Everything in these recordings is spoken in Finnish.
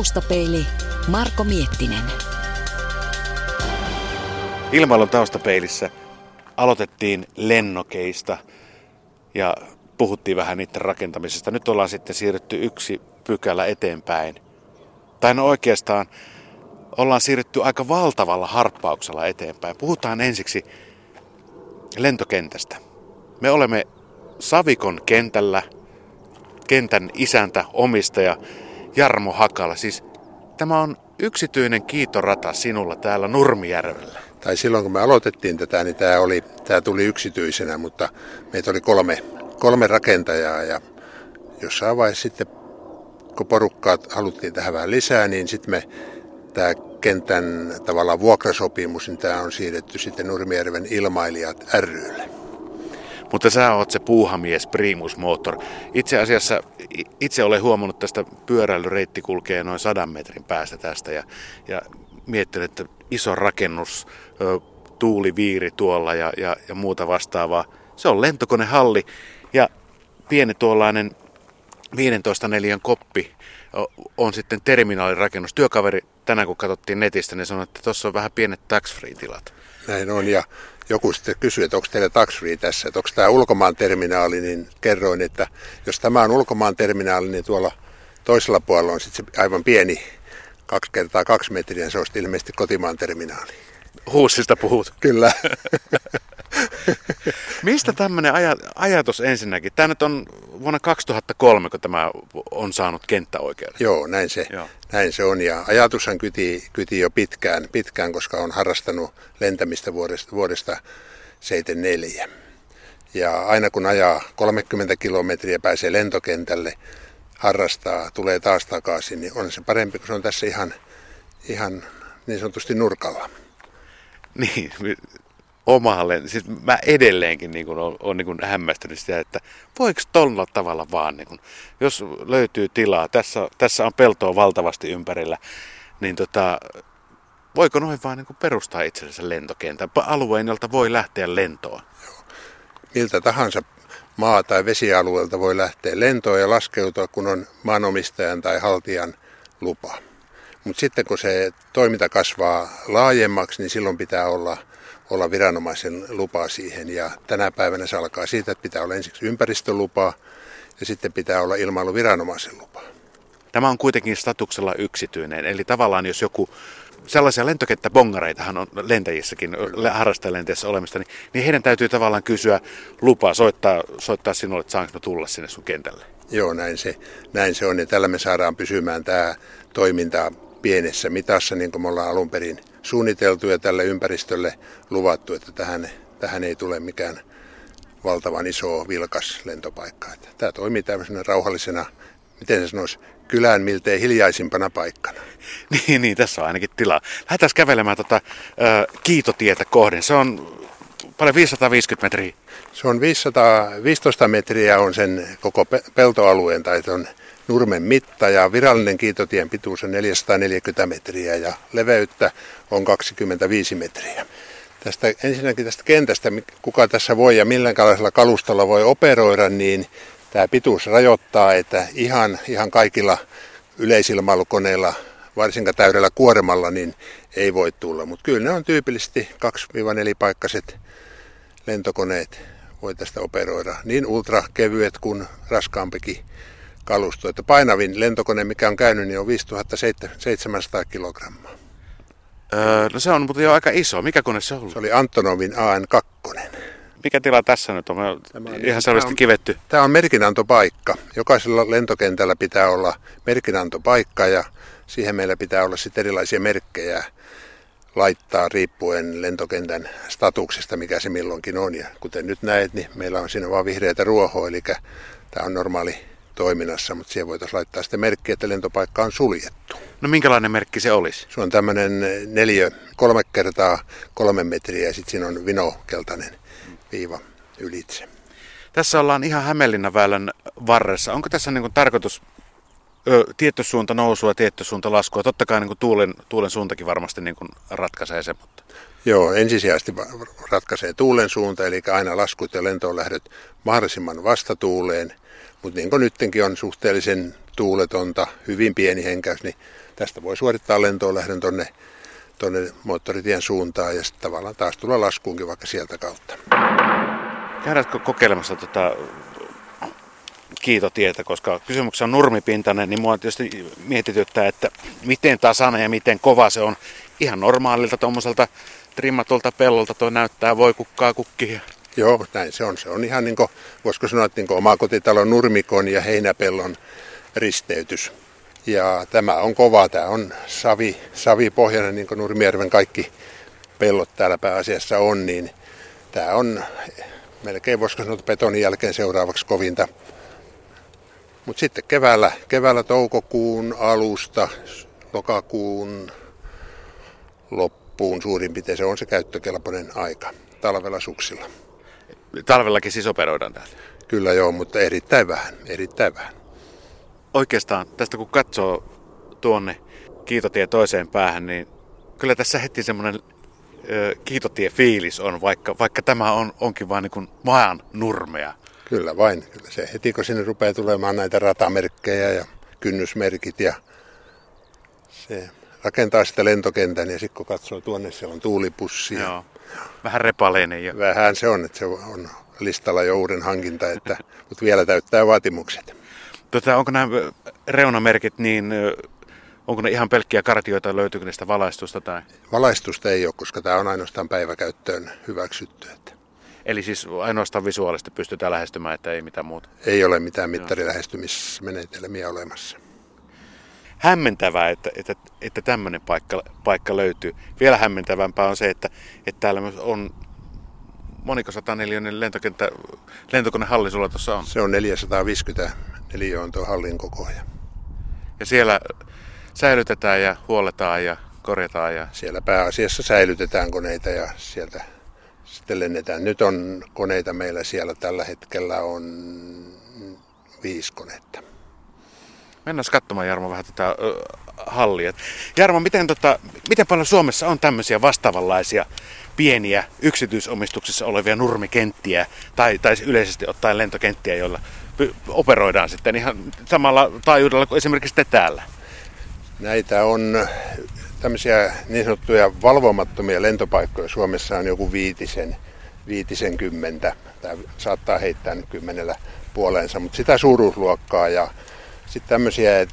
Taustapeili Marko Miettinen. Ilmailun taustapeilissä aloitettiin lennokeista ja puhuttiin vähän niiden rakentamisesta. Nyt ollaan sitten siirrytty yksi pykälä eteenpäin. Tai no oikeastaan ollaan siirrytty aika valtavalla harppauksella eteenpäin. Puhutaan ensiksi lentokentästä. Me olemme Savikon kentällä, kentän isäntä, omistaja Jarmo Hakala. Siis tämä on yksityinen kiitorata sinulla täällä Nurmijärvellä. Tai silloin kun me aloitettiin tätä, niin tämä, oli, tämä tuli yksityisenä, mutta meitä oli kolme, kolme rakentajaa ja jossain vaiheessa sitten, kun porukkaa haluttiin tähän vähän lisää, niin sitten me tämä kentän tavallaan vuokrasopimus, niin tämä on siirretty sitten Nurmijärven ilmailijat rylle. Mutta sä oot se puuhamies, primus motor. Itse asiassa itse olen huomannut tästä pyöräilyreitti kulkee noin sadan metrin päästä tästä ja, ja miettinyt, että iso rakennus, tuuliviiri tuolla ja, ja, ja muuta vastaavaa. Se on lentokonehalli ja pieni tuollainen 15 neliön koppi on sitten terminaalirakennus. Työkaveri tänään kun katsottiin netistä, niin sanoi, että tuossa on vähän pienet tax-free-tilat. Näin on ja joku sitten kysyi, että onko teillä tax-free tässä, että onko tämä ulkomaan terminaali, niin kerroin, että jos tämä on ulkomaan terminaali, niin tuolla toisella puolella on sitten se aivan pieni, kaksi kertaa kaksi metriä, se olisi ilmeisesti kotimaan terminaali. Huussista puhut. Kyllä. Mistä tämmöinen aj- ajatus ensinnäkin? Tämä nyt on vuonna 2003, kun tämä on saanut kenttäoikeuden. Joo, näin se, Joo. näin se on. Ja ajatushan kyti, kyti jo pitkään, pitkään, koska on harrastanut lentämistä vuodesta, vuodesta 74. Ja aina kun ajaa 30 kilometriä pääsee lentokentälle, harrastaa, tulee taas takaisin, niin on se parempi, kun se on tässä ihan, ihan niin sanotusti nurkalla. Niin, omalle, siis mä edelleenkin niin olen, olen niin hämmästynyt sitä, että voiko tuolla tavalla vaan, niin kuin, jos löytyy tilaa, tässä, tässä on peltoa valtavasti ympärillä, niin tota, voiko noin vaan niin perustaa itsellensä lentokentän, alueen, jolta voi lähteä lentoon? Miltä tahansa maa- tai vesialueelta voi lähteä lentoon ja laskeutua, kun on maanomistajan tai haltijan lupa. Mutta sitten kun se toiminta kasvaa laajemmaksi, niin silloin pitää olla – olla viranomaisen lupa siihen. Ja tänä päivänä se alkaa siitä, että pitää olla ensiksi ympäristölupa ja sitten pitää olla ilmailuviranomaisen lupa. Tämä on kuitenkin statuksella yksityinen, eli tavallaan jos joku sellaisia lentokenttäbongareitahan on lentäjissäkin, harrastajalenteissä olemista, niin, niin heidän täytyy tavallaan kysyä lupaa, soittaa, soittaa sinulle, että saanko tulla sinne sun kentälle. Joo, näin se, näin se on, ja tällä me saadaan pysymään tämä toiminta pienessä mitassa, niin kuin me ollaan alun perin suunniteltu ja tälle ympäristölle luvattu, että tähän, tähän ei tule mikään valtavan iso vilkas lentopaikka. Että tämä toimii tämmöisenä rauhallisena, miten se sanoisi, kylään miltei hiljaisimpana paikkana. Niin, niin tässä on ainakin tilaa. Lähdetään kävelemään tota, äh, kiitotietä kohden. Se on paljon 550 metriä. Se on 515 metriä on sen koko peltoalueen tai on nurmen mitta ja virallinen kiitotien pituus on 440 metriä ja leveyttä on 25 metriä. Tästä, ensinnäkin tästä kentästä, kuka tässä voi ja milläkälaisella kalustolla voi operoida, niin tämä pituus rajoittaa, että ihan, ihan kaikilla yleisilmailukoneilla, varsinkaan täydellä kuoremalla, niin ei voi tulla. Mutta kyllä ne on tyypillisesti 2-4 paikkaiset lentokoneet voi tästä operoida. Niin ultrakevyet kuin raskaampikin kalusto. Että painavin lentokone, mikä on käynyt, niin on 5700 kilogrammaa. Öö, no se on mutta jo aika iso. Mikä kone se on Se oli Antonovin AN2. Mikä tila tässä nyt on? Tämä on ihan selvästi kivetty. Tämä on merkinantopaikka. Jokaisella lentokentällä pitää olla merkinantopaikka ja siihen meillä pitää olla sitten erilaisia merkkejä laittaa riippuen lentokentän statuksesta, mikä se milloinkin on. Ja kuten nyt näet, niin meillä on siinä vain vihreitä ruohoa, eli tämä on normaali toiminnassa, mutta siihen voitaisiin laittaa sitten merkki, että lentopaikka on suljettu. No minkälainen merkki se olisi? Se on tämmöinen neljä, kolme kertaa kolme metriä ja sitten siinä on vinokeltainen viiva ylitse. Tässä ollaan ihan Hämeenlinnan väylän varressa. Onko tässä niin tarkoitus ö, tietty suunta nousua, tietty suunta laskua? Totta kai niin tuulen, tuulen suuntakin varmasti niin ratkaisee se, mutta... Joo, ensisijaisesti ratkaisee tuulen suunta, eli aina laskut ja lentoon lähdöt mahdollisimman vastatuuleen – mutta niin kuin nytkin on suhteellisen tuuletonta, hyvin pieni henkäys, niin tästä voi suorittaa lentoon lähdön tonne, tonne moottoritien suuntaan ja sitten tavallaan taas tulla laskuunkin vaikka sieltä kautta. Käydäänkö kokeilemassa tota kiitotietä, koska kysymyksessä on nurmipintainen, niin mua tietysti mietityttää, että miten tasainen ja miten kova se on. Ihan normaalilta tuommoiselta trimmatulta pellolta tuo näyttää voi kukkaa kukkia. Joo, näin se on. Se on ihan niin kuin, voisiko sanoa, että niin omakotitalon nurmikon ja heinäpellon risteytys. Ja tämä on kova, tämä on savi, savipohjainen, niin kuin Nurmijärven kaikki pellot täällä pääasiassa on, niin tämä on melkein voisiko sanoa betonin jälkeen seuraavaksi kovinta. Mutta sitten keväällä, keväällä toukokuun alusta, lokakuun loppuun suurin piirtein se on se käyttökelpoinen aika talvella suksilla. Talvellakin siis operoidaan täällä? Kyllä joo, mutta erittäin vähän, erittäin vähän. Oikeastaan tästä kun katsoo tuonne kiitotie toiseen päähän, niin kyllä tässä heti semmoinen kiitotie-fiilis on, vaikka, vaikka tämä on, onkin vain niin maan nurmea. Kyllä vain. Kyllä se heti kun sinne rupeaa tulemaan näitä ratamerkkejä ja kynnysmerkit ja se rakentaa sitä lentokentän ja sitten kun katsoo tuonne, siellä on tuulipussi. Joo. Vähän repaleinen jo. Vähän se on, että se on listalla jo uuden hankinta, että, mutta vielä täyttää vaatimukset. Tota, onko nämä reunamerkit niin Onko ne ihan pelkkiä kartioita, löytyykö niistä valaistusta? Tai? Valaistusta ei ole, koska tämä on ainoastaan päiväkäyttöön hyväksytty. Että. Eli siis ainoastaan visuaalisesti pystytään lähestymään, että ei mitään muuta? Ei ole mitään mittarilähestymismenetelmiä olemassa. Hämmentävää, että, että, että tämmöinen paikka, paikka löytyy. Vielä hämmentävämpää on se, että, että täällä on moniko 104 lentokenttä, lentokonehalli sulla tuossa on? Se on 450 on tuo hallin koko ajan. Ja siellä säilytetään ja huoletaan ja korjataan. Ja... Siellä pääasiassa säilytetään koneita ja sieltä sitten lennetään. Nyt on koneita meillä siellä tällä hetkellä on viisi konetta. Mennään katsomaan Jarmo vähän tätä ö, hallia. Jarmo, miten, tota, miten paljon Suomessa on tämmöisiä vastaavanlaisia pieniä yksityisomistuksessa olevia nurmikenttiä tai, tai yleisesti ottaen lentokenttiä, joilla operoidaan sitten ihan samalla taajuudella kuin esimerkiksi te täällä? Näitä on tämmöisiä niin sanottuja valvomattomia lentopaikkoja. Suomessa on joku viitisen, viitisen kymmentä, tai saattaa heittää nyt kymmenellä puoleensa, mutta sitä suuruusluokkaa ja sitten tämmöisiä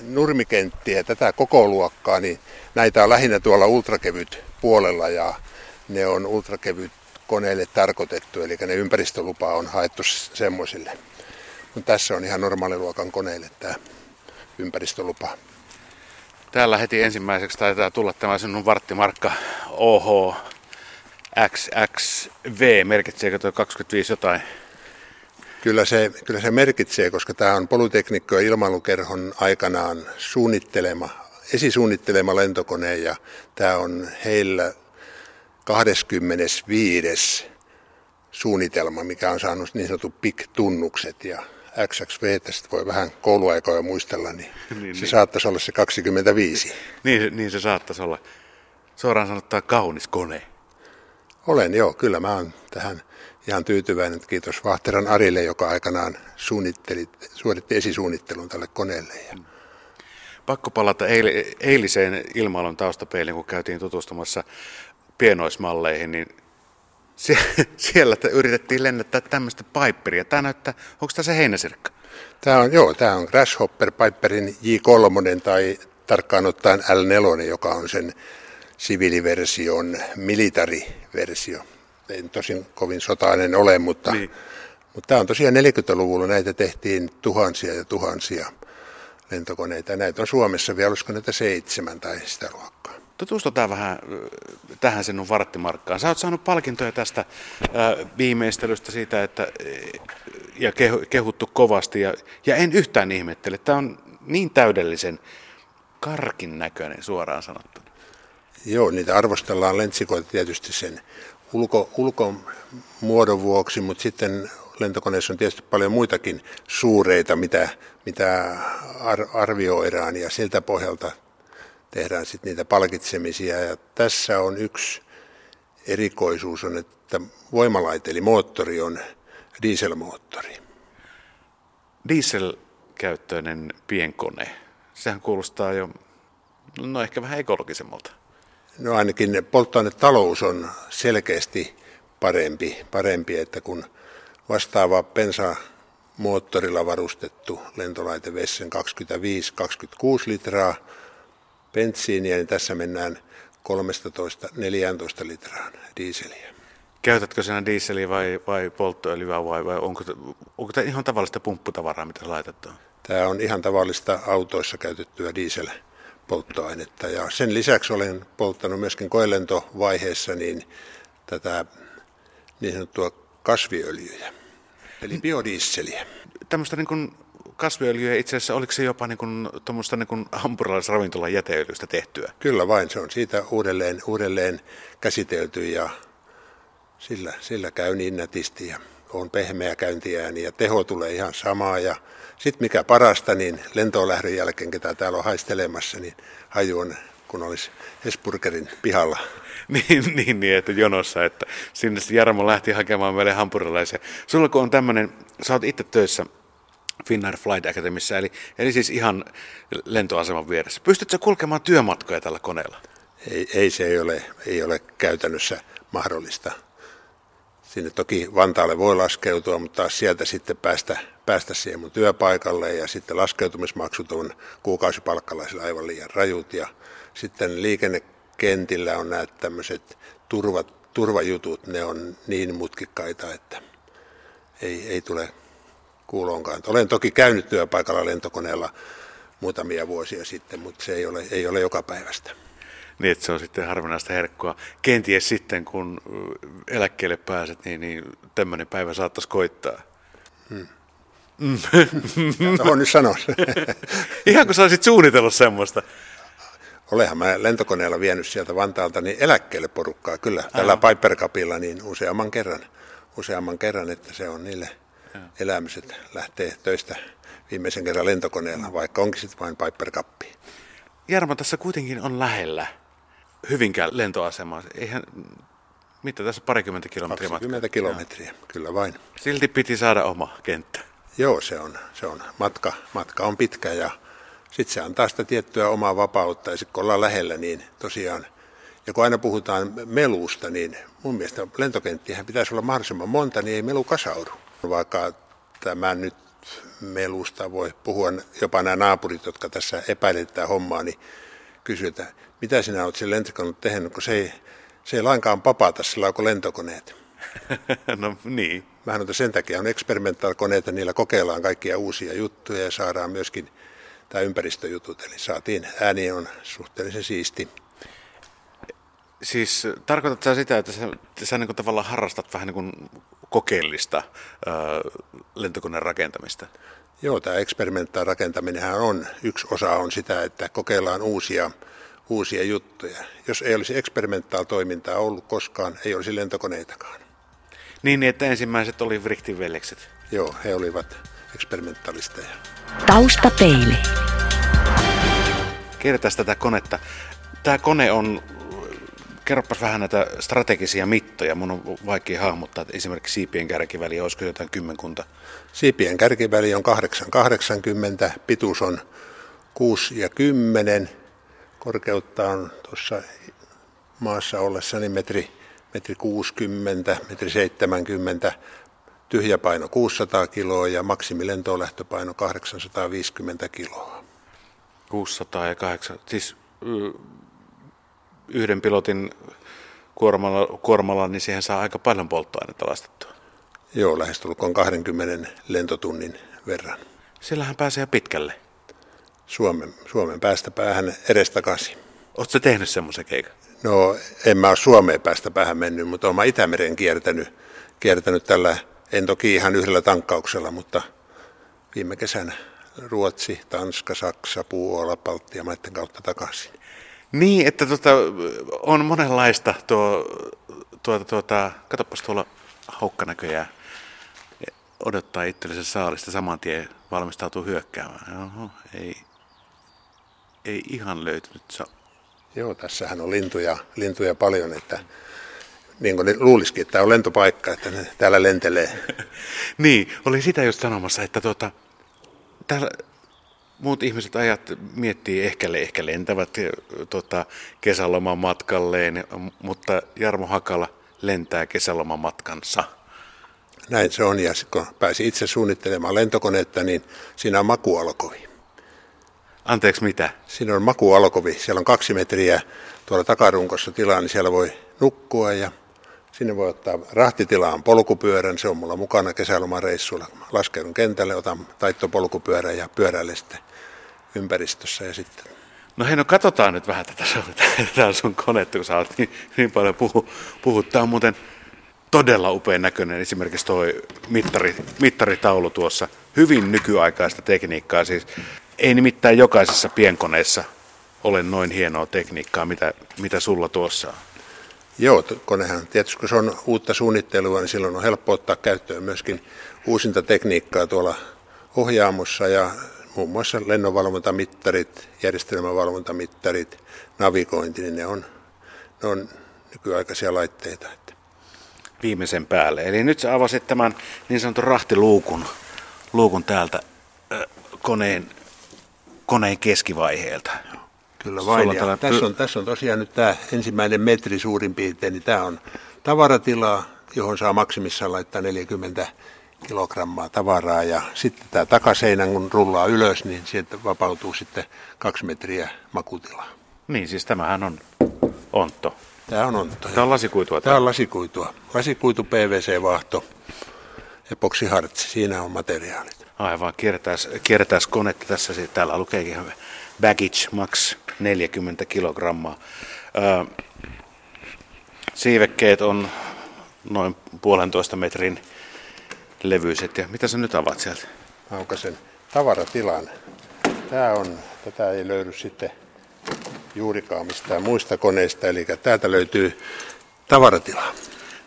nurmikenttiä, tätä koko luokkaa, niin näitä on lähinnä tuolla ultrakevyt puolella ja ne on ultrakevyt koneille tarkoitettu, eli ne ympäristölupa on haettu semmoisille. Mutta tässä on ihan normaaliluokan koneille tämä ympäristölupa. Täällä heti ensimmäiseksi taitaa tulla tämä sinun varttimarkka OH XXV. Merkitseekö tuo 25 jotain? Kyllä se, kyllä se merkitsee, koska tämä on Polyteknikko- ja ilmailukerhon aikanaan suunnittelema, esisuunnittelema lentokone ja tämä on heillä 25. suunnitelma, mikä on saanut niin sanotut PIK-tunnukset ja XXV, tästä voi vähän kouluaikoja muistella, niin, niin se niin. saattaisi olla se 25. Niin, niin se saattaisi olla. Suoraan sanottaa kaunis kone. Olen joo, kyllä mä oon tähän ihan tyytyväinen. Kiitos Vahteran Arille, joka aikanaan suunnitteli, suoritti esisuunnittelun tälle koneelle. Ja... Pakko palata eil- eiliseen ilmailun taustapeiliin, kun käytiin tutustumassa pienoismalleihin, niin Sie- siellä yritettiin lennättää tämmöistä Piperia. Tämä näyttää, onko tämä se heinäsirkka? Tämä on, joo, tämä on Grasshopper Piperin J3 tai tarkkaan ottaen L4, joka on sen siviiliversion militariversio. Ei tosin kovin sotainen ole, mutta, niin. mutta tämä on tosiaan 40-luvulla näitä tehtiin tuhansia ja tuhansia lentokoneita. Näitä on Suomessa vielä, olisiko näitä seitsemän tai sitä luokkaa. Tutustutaan vähän tähän sinun varttimarkkaan. Sä oot saanut palkintoja tästä viimeistelystä siitä, että, ja kehuttu kovasti. Ja, ja en yhtään ihmettele. Tämä on niin täydellisen karkin näköinen suoraan sanottuna. Joo, niitä arvostellaan lentsikoita tietysti sen ulko, ulkomuodon vuoksi, mutta sitten lentokoneessa on tietysti paljon muitakin suureita, mitä, mitä arvioidaan ja siltä pohjalta tehdään sitten niitä palkitsemisia. Ja tässä on yksi erikoisuus on, että voimalaite eli moottori on dieselmoottori. Diesel polttoainekäyttöinen pienkone. Sehän kuulostaa jo, no ehkä vähän ekologisemmalta. No ainakin polttoainetalous on selkeästi parempi, parempi että kun vastaava pensa moottorilla varustettu lentolaite Vessen 25-26 litraa bensiiniä, niin tässä mennään 13-14 litraan diiseliä. Käytätkö sinä diiseliä vai, vai polttoöljyä vai, vai onko, onko tämä ihan tavallista pumpputavaraa, mitä laitat Tämä on ihan tavallista autoissa käytettyä dieselpolttoainetta ja sen lisäksi olen polttanut myöskin koelentovaiheessa niin tätä niin sanottua kasviöljyjä, eli biodiisseliä. Tämmöistä niin kuin kasviöljyä itse asiassa, oliko se jopa niin kuin, tuommoista niin kuin hampurilaisravintolan jäteöljystä tehtyä? Kyllä vain, se on siitä uudelleen, uudelleen käsitelty ja sillä, sillä käy niin nätisti ja on pehmeä käyntiääni ja teho tulee ihan samaa. Ja sitten mikä parasta, niin lentoon lähdön jälkeen, ketä täällä on haistelemassa, niin haju on kun olisi Hesburgerin pihalla. niin, niin, niin, että jonossa, että sinne Jarmo lähti hakemaan meille hampurilaisia. Sulla kun on tämmöinen, sä oot itse töissä Finnair Flight Academissa, eli, eli siis ihan lentoaseman vieressä. Pystytkö kulkemaan työmatkoja tällä koneella? Ei, ei se ei ole, ei ole käytännössä mahdollista. Sinne toki Vantaalle voi laskeutua, mutta taas sieltä sitten päästä, päästä siihen mun työpaikalle ja sitten laskeutumismaksut on kuukausipalkkalaisilla aivan liian rajut ja sitten liikennekentillä on nämä tämmöiset turvat, turvajutut, ne on niin mutkikkaita, että ei, ei tule kuuloonkaan. Olen toki käynyt työpaikalla lentokoneella muutamia vuosia sitten, mutta se ei ole, ei ole joka päivästä. Niin, että se on sitten harvinaista herkkua. Kenties sitten, kun eläkkeelle pääset, niin, niin tämmöinen päivä saattaisi koittaa. Hmm. Mm. on nyt sanoa. Ihan kun sä olisit suunnitellut semmoista. Olehan mä lentokoneella vienyt sieltä Vantaalta niin eläkkeelle porukkaa kyllä. Tällä Piper Cupilla niin useamman kerran, useamman kerran, että se on niille elämyset lähtee töistä viimeisen kerran lentokoneella, vaikka onkin sitten vain Piper Cup. Jarmo, tässä kuitenkin on lähellä Hyvinkään lentoasema. Eihän, mitä tässä parikymmentä kilometriä 20 matkaa? kilometriä, Joo. kyllä vain. Silti piti saada oma kenttä. Joo, se on, se on matka, matka on pitkä ja sitten se antaa sitä tiettyä omaa vapautta ja sitten kun ollaan lähellä, niin tosiaan, ja kun aina puhutaan melusta, niin mun mielestä lentokenttiähän pitäisi olla mahdollisimman monta, niin ei melu kasaudu. Vaikka tämä nyt melusta voi puhua, jopa nämä naapurit, jotka tässä epäiletään hommaa, niin kysytään, mitä sinä olet sen lentokoneen tehnyt, kun se ei, se ei lainkaan papata sillä kuin lentokoneet. no niin. Mä että sen takia on eksperimentaalikoneita, niillä kokeillaan kaikkia uusia juttuja ja saadaan myöskin tämä ympäristöjutut. Eli saatiin, ääni on suhteellisen siisti. Siis tarkoitatko sitä, että sä, sä niin tavallaan harrastat vähän niin kuin kokeellista ää, lentokoneen rakentamista? Joo, tämä eksperimentaalinen rakentaminen on, yksi osa on sitä, että kokeillaan uusia, uusia juttuja. Jos ei olisi eksperimentaal toimintaa ollut koskaan, ei olisi lentokoneitakaan. Niin, niin että ensimmäiset oli Vrichtin veljekset. Joo, he olivat eksperimentaalisteja. Taustapeili. Kertaisi tätä konetta. Tämä kone on, kerropas vähän näitä strategisia mittoja. Mun on vaikea hahmottaa, että esimerkiksi siipien kärkiväli, olisiko jotain kymmenkunta? Siipien kärkiväli on 880, pituus on 6 ja 10, korkeutta on tuossa maassa ollessani metri, metri 60, metri 70, tyhjäpaino 600 kiloa ja maksimilentolähtöpaino 850 kiloa. 600 ja 8, siis yhden pilotin kuormalla, kuormalla, niin siihen saa aika paljon polttoainetta lastettua. Joo, lähestulkoon 20 lentotunnin verran. Sillähän pääsee pitkälle. Suomen, Suomen päästä päähän edestakaisin. Oletko tehnyt semmoisen keikan? No, en mä ole Suomeen päästä päähän mennyt, mutta olen Itämeren kiertänyt, kiertänyt tällä, en toki ihan yhdellä tankkauksella, mutta viime kesänä Ruotsi, Tanska, Saksa, Puola, Baltia maiden kautta takaisin. Niin, että tuota, on monenlaista tuo, tuota, tuota, katsopas tuolla haukka näköjään odottaa itsellensä saalista saman tien valmistautuu hyökkäämään. Oho, ei, ei ihan löytynyt. So. Joo, tässähän on lintuja, lintuja paljon, että niin kuin luulisikin, että tämä on lentopaikka, että ne täällä lentelee. niin, oli sitä just sanomassa, että tuota, täällä muut ihmiset ajat miettii ehkä, ehkä lentävät tota, kesäloman matkalleen, mutta Jarmo Hakala lentää kesäloman matkansa. Näin se on, ja kun pääsi itse suunnittelemaan lentokoneetta, niin siinä on makualokovi. Anteeksi, mitä? Siinä on makualokovi. Siellä on kaksi metriä tuolla takarunkossa tilaa, niin siellä voi nukkua ja sinne voi ottaa rahtitilaan polkupyörän. Se on mulla mukana kesälomareissulla. Laskeudun kentälle, otan taittopolkupyörän ja pyöräilen sitten ympäristössä ja sitten No hei, no katsotaan nyt vähän tätä, tätä sun konetta, kun sä oot niin, niin paljon puhu, puhut. Tämä on muuten todella upean näköinen, esimerkiksi tuo mittari, mittaritaulu tuossa. Hyvin nykyaikaista tekniikkaa, siis ei nimittäin jokaisessa pienkoneessa ole noin hienoa tekniikkaa, mitä, mitä sulla tuossa on. Joo, konehan tietysti kun se on uutta suunnittelua, niin silloin on helppo ottaa käyttöön myöskin uusinta tekniikkaa tuolla ohjaamossa ja muun muassa lennonvalvontamittarit, järjestelmävalvontamittarit, navigointi, niin ne on, ne on nykyaikaisia laitteita. Viimeisen päälle. Eli nyt sä avasit tämän niin sanotun rahtiluukun luukun täältä koneen, koneen keskivaiheelta. Kyllä vain. Ja tässä, on, tässä on tosiaan nyt tämä ensimmäinen metri suurin piirtein, niin tämä on tavaratila, johon saa maksimissaan laittaa 40 kilogrammaa tavaraa ja sitten tämä takaseinän kun rullaa ylös, niin sieltä vapautuu sitten kaksi metriä makutilaa. Niin, siis tämähän on ontto. Tämä on ontto. Tämä on lasikuitua. Tämä on lasikuitua. Lasikuitu PVC-vahto, epoksihartsi, siinä on materiaalit. Aivan, kiertäisi, kiertäisi konetta tässä. Täällä lukeekin baggage max 40 kilogrammaa. Siivekkeet on noin puolentoista metrin levyiset. Ja mitä sä nyt avaat sieltä? Aukasen tavaratilan. Tämä on, tätä ei löydy sitten juurikaan mistään muista koneista, eli täältä löytyy tavaratila.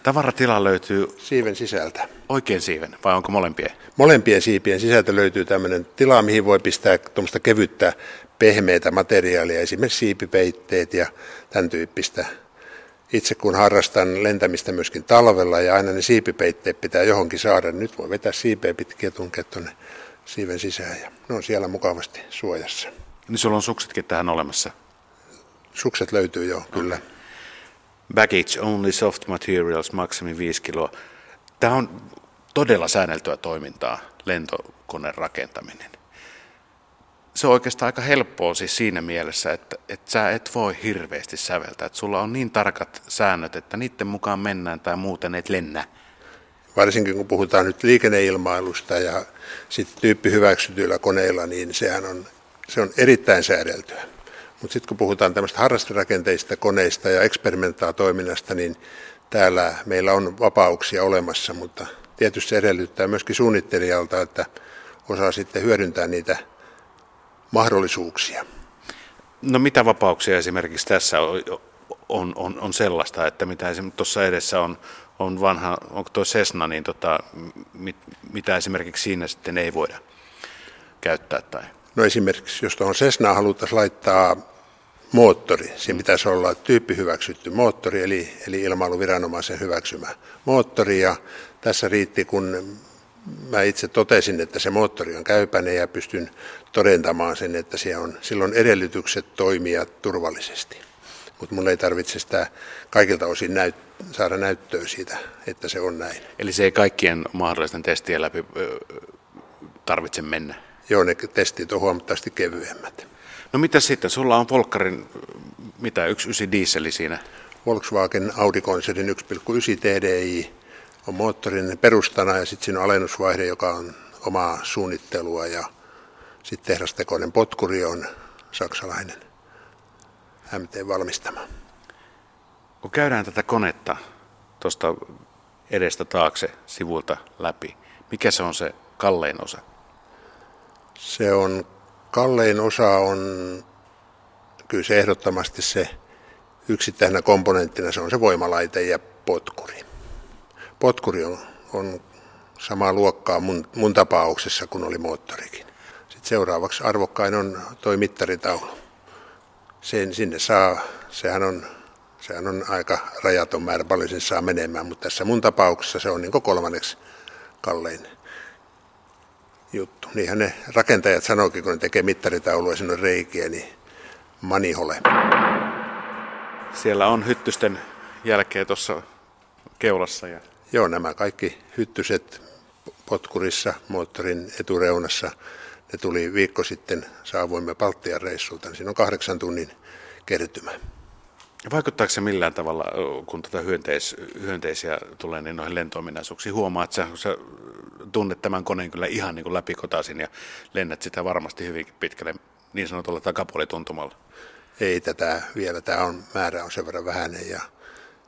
Tavaratila löytyy... Siiven sisältä. Oikein siiven, vai onko molempien? Molempien siipien sisältä löytyy tämmöinen tila, mihin voi pistää tuommoista kevyttä pehmeitä materiaalia, esimerkiksi siipipeitteet ja tämän tyyppistä itse kun harrastan lentämistä myöskin talvella ja aina ne siipipeitteet pitää johonkin saada, niin nyt voi vetää siipeä pitkiä tunkea tuonne siiven sisään ja ne on siellä mukavasti suojassa. Niin sulla on suksetkin tähän olemassa? Sukset löytyy jo, kyllä. Baggage only soft materials, maksimi 5 kiloa. Tämä on todella säänneltyä toimintaa, lentokoneen rakentaminen se on oikeastaan aika helppoa siis siinä mielessä, että, että sä et voi hirveästi säveltää. Että sulla on niin tarkat säännöt, että niiden mukaan mennään tai muuten et lennä. Varsinkin kun puhutaan nyt liikenneilmailusta ja sitten tyyppihyväksytyillä koneilla, niin sehän on, se on erittäin säädeltyä. Mutta sitten kun puhutaan tämmöistä harrasterakenteista koneista ja toiminnasta, niin täällä meillä on vapauksia olemassa, mutta tietysti se edellyttää myöskin suunnittelijalta, että osaa sitten hyödyntää niitä mahdollisuuksia. No mitä vapauksia esimerkiksi tässä on, on, on, on sellaista, että mitä esimerkiksi tuossa edessä on, on vanha, onko tuo Cessna, niin tota, mit, mitä esimerkiksi siinä sitten ei voida käyttää? Tai? No esimerkiksi, jos tuohon Cessna haluttaisiin laittaa moottori, siinä pitäisi olla tyyppi hyväksytty moottori, eli, eli ilmailuviranomaisen hyväksymä moottori, ja tässä riitti, kun mä itse totesin, että se moottori on käypäinen ja pystyn todentamaan sen, että siellä on silloin edellytykset toimia turvallisesti. Mutta mun ei tarvitse sitä kaikilta osin näyt, saada näyttöä siitä, että se on näin. Eli se ei kaikkien mahdollisten testien läpi tarvitse mennä? Joo, ne testit on huomattavasti kevyemmät. No mitä sitten? Sulla on Volkkarin, mitä, 1.9 dieseli siinä? Volkswagen Audi-konsernin 1.9 TDI on moottorin perustana ja sitten siinä on alennusvaihde, joka on omaa suunnittelua ja sitten tehdastekoinen potkuri on saksalainen MT valmistama. Kun käydään tätä konetta tuosta edestä taakse sivulta läpi, mikä se on se kallein osa? Se on, kallein osa on kyllä se ehdottomasti se yksittäisenä komponenttina, se on se voimalaite ja potkuri. Potkuri on, on samaa luokkaa mun, mun tapauksessa kuin oli moottorikin. Sitten seuraavaksi arvokkain on toi mittaritaulu. Sen, sinne saa, sehän on, sehän on aika rajaton määrä, paljon sen saa menemään, mutta tässä mun tapauksessa se on niin kolmanneksi kallein. Juttu. Niinhän ne rakentajat sanoikin, kun ne tekee mittaritaulua sinne reikiä, niin manihole. Siellä on hyttysten jälkeä tuossa keulassa. Ja... Joo, nämä kaikki hyttyset potkurissa, moottorin etureunassa, ne tuli viikko sitten, saavuimme Baltian reissulta, niin siinä on kahdeksan tunnin kertymä. Vaikuttaako se millään tavalla, kun tuota hyönteis, hyönteisiä tulee niin noihin lentoominaisuuksiin? Huomaat, että sä, sä tunnet tämän koneen kyllä ihan niin kuin läpikotaisin ja lennät sitä varmasti hyvinkin pitkälle niin sanotulla takapuolituntumalla. Ei tätä vielä, tämä on, määrä on sen verran vähäinen ja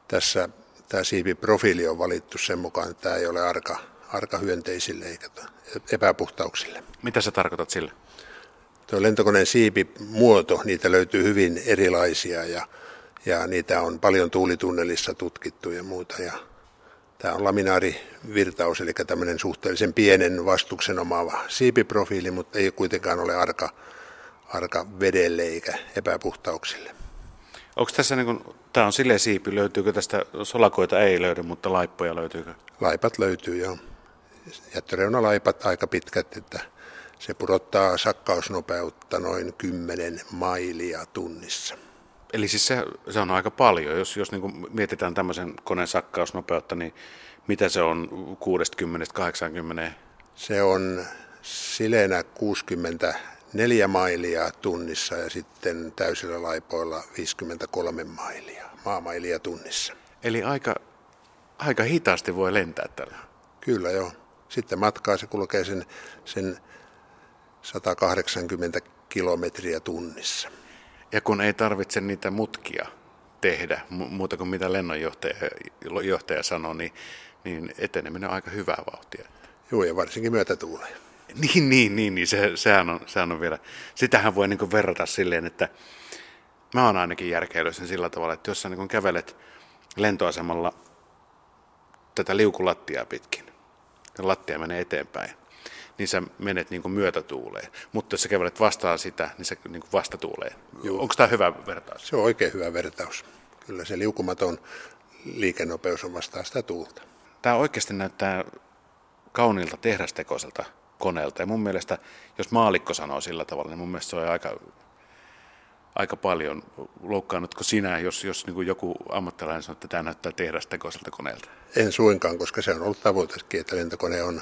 tässä tämä siipiprofiili on valittu sen mukaan, että tämä ei ole arka, arka hyönteisille eikä epäpuhtauksille. Mitä sä tarkoitat sillä? Tuo lentokoneen siipimuoto, niitä löytyy hyvin erilaisia ja, ja niitä on paljon tuulitunnelissa tutkittu ja muuta. Ja tämä on laminaarivirtaus, eli tämmöinen suhteellisen pienen vastuksen omaava siipiprofiili, mutta ei kuitenkaan ole arka, arka vedelle eikä epäpuhtauksille. Onko tässä niin kuin, tämä on silleen siipi, löytyykö tästä, solakoita ei löydy, mutta laippoja löytyykö? Laipat löytyy, joo. Jättöreunalaipat aika pitkät, että se pudottaa sakkausnopeutta noin 10 mailia tunnissa. Eli siis se, se on aika paljon. Jos, jos niin mietitään tämmöisen koneen sakkausnopeutta, niin mitä se on 60-80? Se on sileenä 64 mailia tunnissa ja sitten täysillä laipoilla 53 mailia, maamailia tunnissa. Eli aika, aika hitaasti voi lentää tällä. Kyllä joo. Sitten matkaa se kulkee sen, sen 180 kilometriä tunnissa. Ja kun ei tarvitse niitä mutkia tehdä, muuta kuin mitä lennonjohtaja johtaja sanoi, niin, niin eteneminen on aika hyvää vauhtia. Joo, ja varsinkin myötätuuleen. Niin, niin, niin, niin se, sehän, on, sehän on vielä, sitähän voi niin verrata silleen, että mä oon ainakin järkeillyt sen sillä tavalla, että jos sä niin kävelet lentoasemalla tätä liukulattiaa pitkin, ja lattia menee eteenpäin, niin sä menet niin kuin myötätuuleen. Mutta jos sä kävelet vastaan sitä, niin se niin kuin vastatuuleen. Onko tämä hyvä vertaus? Se on oikein hyvä vertaus. Kyllä se liukumaton liikenopeus on vastaan sitä tuulta. Tämä oikeasti näyttää kauniilta tehdastekoiselta koneelta. Ja mun mielestä, jos maalikko sanoo sillä tavalla, niin mun mielestä se on aika, aika paljon. Loukkaannutko sinä, jos, jos niin kuin joku ammattilainen sanoo, että tämä näyttää tehdastekoiselta koneelta? En suinkaan, koska se on ollut tavoitekin, että lentokone on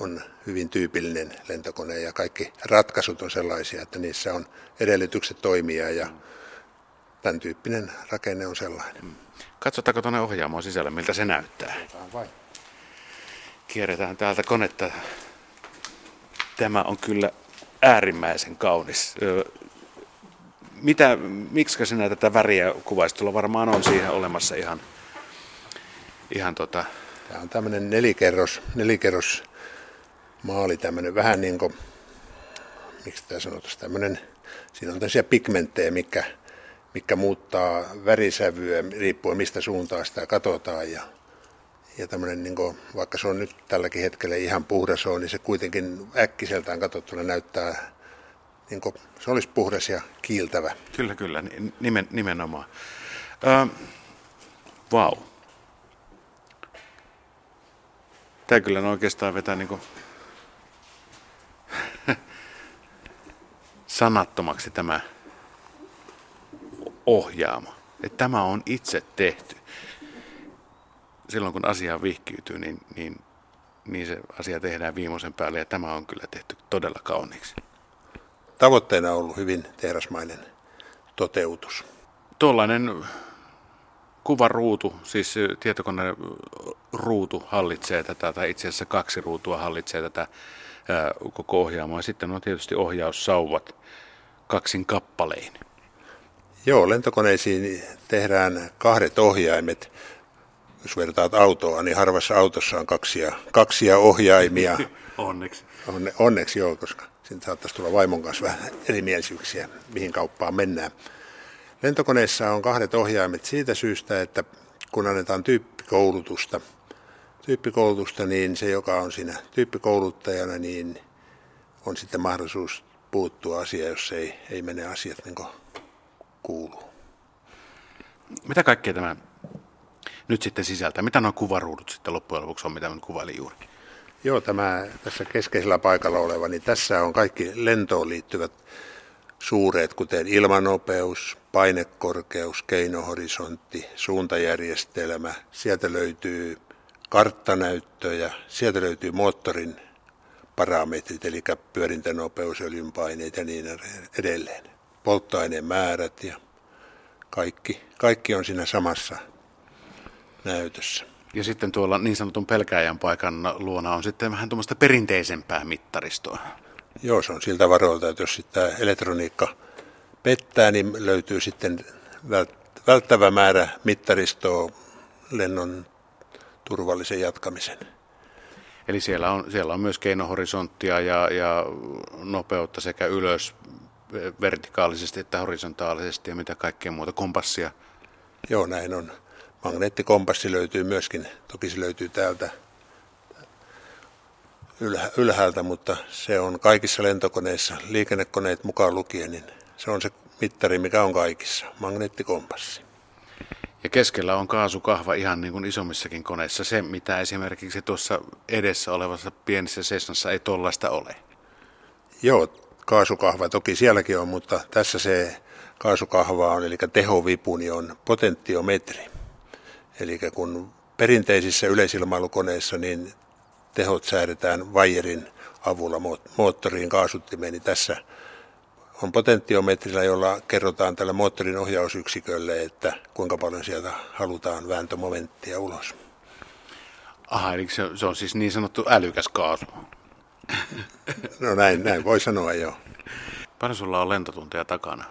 on hyvin tyypillinen lentokone ja kaikki ratkaisut on sellaisia, että niissä on edellytykset toimia ja tämän tyyppinen rakenne on sellainen. Mm. Katsotaanko tuonne ohjaamoon sisällä, miltä se näyttää? Kierretään täältä konetta. Tämä on kyllä äärimmäisen kaunis. Mitä, miksi sinä tätä väriä kuvaisit? Tuolla varmaan on siihen olemassa ihan, ihan tota... Tämä on tämmöinen nelikerros, nelikerros maali tämmöinen vähän niin kuin, miksi tämä sanotaan, tämmöinen, siinä on tämmöisiä pigmenttejä, mikä, mikä muuttaa värisävyä riippuen mistä suuntaan sitä katsotaan ja, ja tämmöinen, niin kuin, vaikka se on nyt tälläkin hetkellä ihan puhdas on, niin se kuitenkin äkkiseltään katsottuna näyttää, niin kuin se olisi puhdas ja kiiltävä. Kyllä, kyllä, nimen, nimenomaan. Vau. Tämä kyllä oikeastaan vetää niin kuin sanattomaksi tämä ohjaamo. Että tämä on itse tehty. Silloin kun asia vihkiytyy, niin, niin, niin se asia tehdään viimeisen päälle ja tämä on kyllä tehty todella kauniiksi. Tavoitteena on ollut hyvin tehdasmainen toteutus. Tuollainen kuvaruutu, siis tietokoneen ruutu hallitsee tätä, tai itse asiassa kaksi ruutua hallitsee tätä koko ohjaamoa. Sitten on tietysti ohjaussauvat kaksin kappalein. Joo, lentokoneisiin tehdään kahdet ohjaimet. Jos vertaat autoa, niin harvassa autossa on kaksia, kaksia ohjaimia. onneksi. Onne, onneksi joo, koska siitä saattaisi tulla vaimon kanssa vähän erimielisyyksiä, mihin kauppaan mennään. Lentokoneissa on kahdet ohjaimet siitä syystä, että kun annetaan tyyppikoulutusta, tyyppikoulutusta, niin se, joka on siinä tyyppikouluttajana, niin on sitten mahdollisuus puuttua asiaan, jos ei, ei mene asiat niin kuin kuuluu. Mitä kaikkea tämä nyt sitten sisältää? Mitä nuo kuvaruudut sitten loppujen lopuksi on, mitä mä kuvailin juuri? Joo, tämä tässä keskeisellä paikalla oleva, niin tässä on kaikki lentoon liittyvät suuret, kuten ilmanopeus, painekorkeus, keinohorisontti, suuntajärjestelmä. Sieltä löytyy karttanäyttöjä, sieltä löytyy moottorin parametrit, eli pyörintänopeus, öljynpaineet ja niin edelleen. Polttoaineen määrät ja kaikki, kaikki on siinä samassa näytössä. Ja sitten tuolla niin sanotun pelkäjän paikan luona on sitten vähän tuommoista perinteisempää mittaristoa. Joo, se on siltä varoilta, että jos sitten elektroniikka pettää, niin löytyy sitten välttävä määrä mittaristoa lennon turvallisen jatkamisen. Eli siellä on, siellä on myös keinohorisonttia ja, ja nopeutta sekä ylös vertikaalisesti että horisontaalisesti ja mitä kaikkea muuta, kompassia. Joo, näin on. Magneettikompassi löytyy myöskin, toki se löytyy täältä ylhäältä, mutta se on kaikissa lentokoneissa, liikennekoneet mukaan lukien, niin se on se mittari, mikä on kaikissa, magneettikompassi. Ja keskellä on kaasukahva ihan niin kuin isommissakin koneissa, se mitä esimerkiksi tuossa edessä olevassa pienessä Cessnassa ei tollaista ole. Joo, kaasukahva toki sielläkin on, mutta tässä se kaasukahva on, eli tehovipu, niin on potentiometri. Eli kun perinteisissä yleisilmailukoneissa niin tehot säädetään vaijerin avulla moottoriin kaasuttimeen, niin tässä on potentiometrillä, jolla kerrotaan tällä moottorin ohjausyksikölle, että kuinka paljon sieltä halutaan vääntömomenttia ulos. Aha, eli se, se on siis niin sanottu älykäs kaasu. No näin, näin voi sanoa jo. Paljon sulla on lentotunteja takana?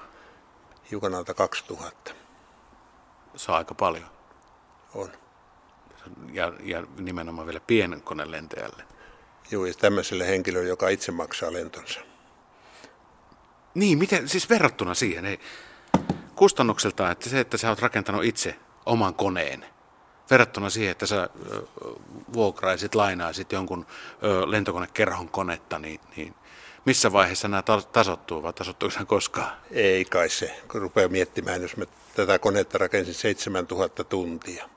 Hiukan alta 2000. Se on aika paljon. On. Ja, ja nimenomaan vielä pienkonelentäjälle. Joo, ja tämmöiselle henkilölle, joka itse maksaa lentonsa. Niin, miten, siis verrattuna siihen, ei, kustannukselta, että se, että sä oot rakentanut itse oman koneen, verrattuna siihen, että sä ö, vuokraisit, lainaisit jonkun ö, lentokonekerhon konetta, niin, niin missä vaiheessa nämä tasottuu vai tasottuuko nämä koskaan? Ei kai se, kun rupeaa miettimään, jos mä tätä konetta rakensin 7000 tuntia.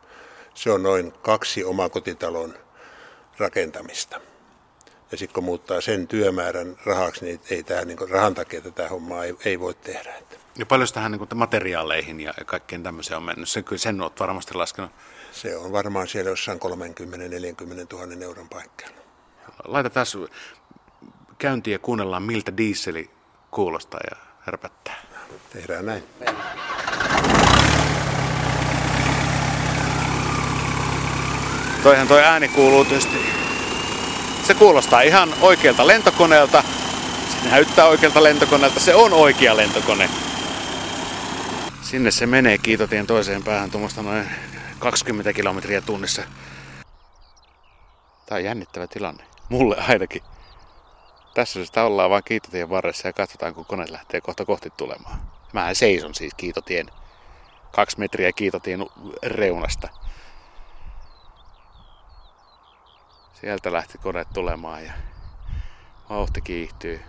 Se on noin kaksi omakotitalon rakentamista. Ja sitten kun muuttaa sen työmäärän rahaksi, niin ei tämä niin rahan takia tätä hommaa ei, ei voi tehdä. Ja paljon tähän niin materiaaleihin ja kaikkeen tämmöiseen on mennyt? Sen, sen olet varmasti laskenut. Se on varmaan siellä jossain 30-40 000 euron paikkeilla. Laita tässä käyntiin ja kuunnellaan, miltä diisseli kuulostaa ja härpättää. Tehdään näin. Toihan toi ääni kuuluu tietysti. Se kuulostaa ihan oikealta lentokoneelta. Se näyttää oikealta lentokoneelta. Se on oikea lentokone. Sinne se menee kiitotien toiseen päähän tuommoista noin 20 kilometriä tunnissa. Tämä on jännittävä tilanne. Mulle ainakin. Tässä sitä ollaan vaan kiitotien varressa ja katsotaan, kun kone lähtee kohta kohti tulemaan. Mä seison siis kiitotien kaksi metriä kiitotien reunasta. Sieltä lähti kone tulemaan ja vauhti kiihtyy.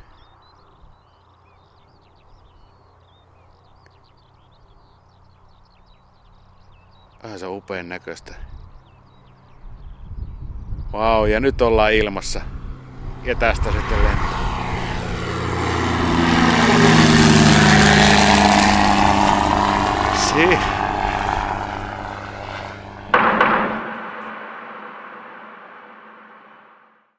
Vähän se upean näköistä. Vau, wow, ja nyt ollaan ilmassa. Ja tästä sitten lentää. Sí.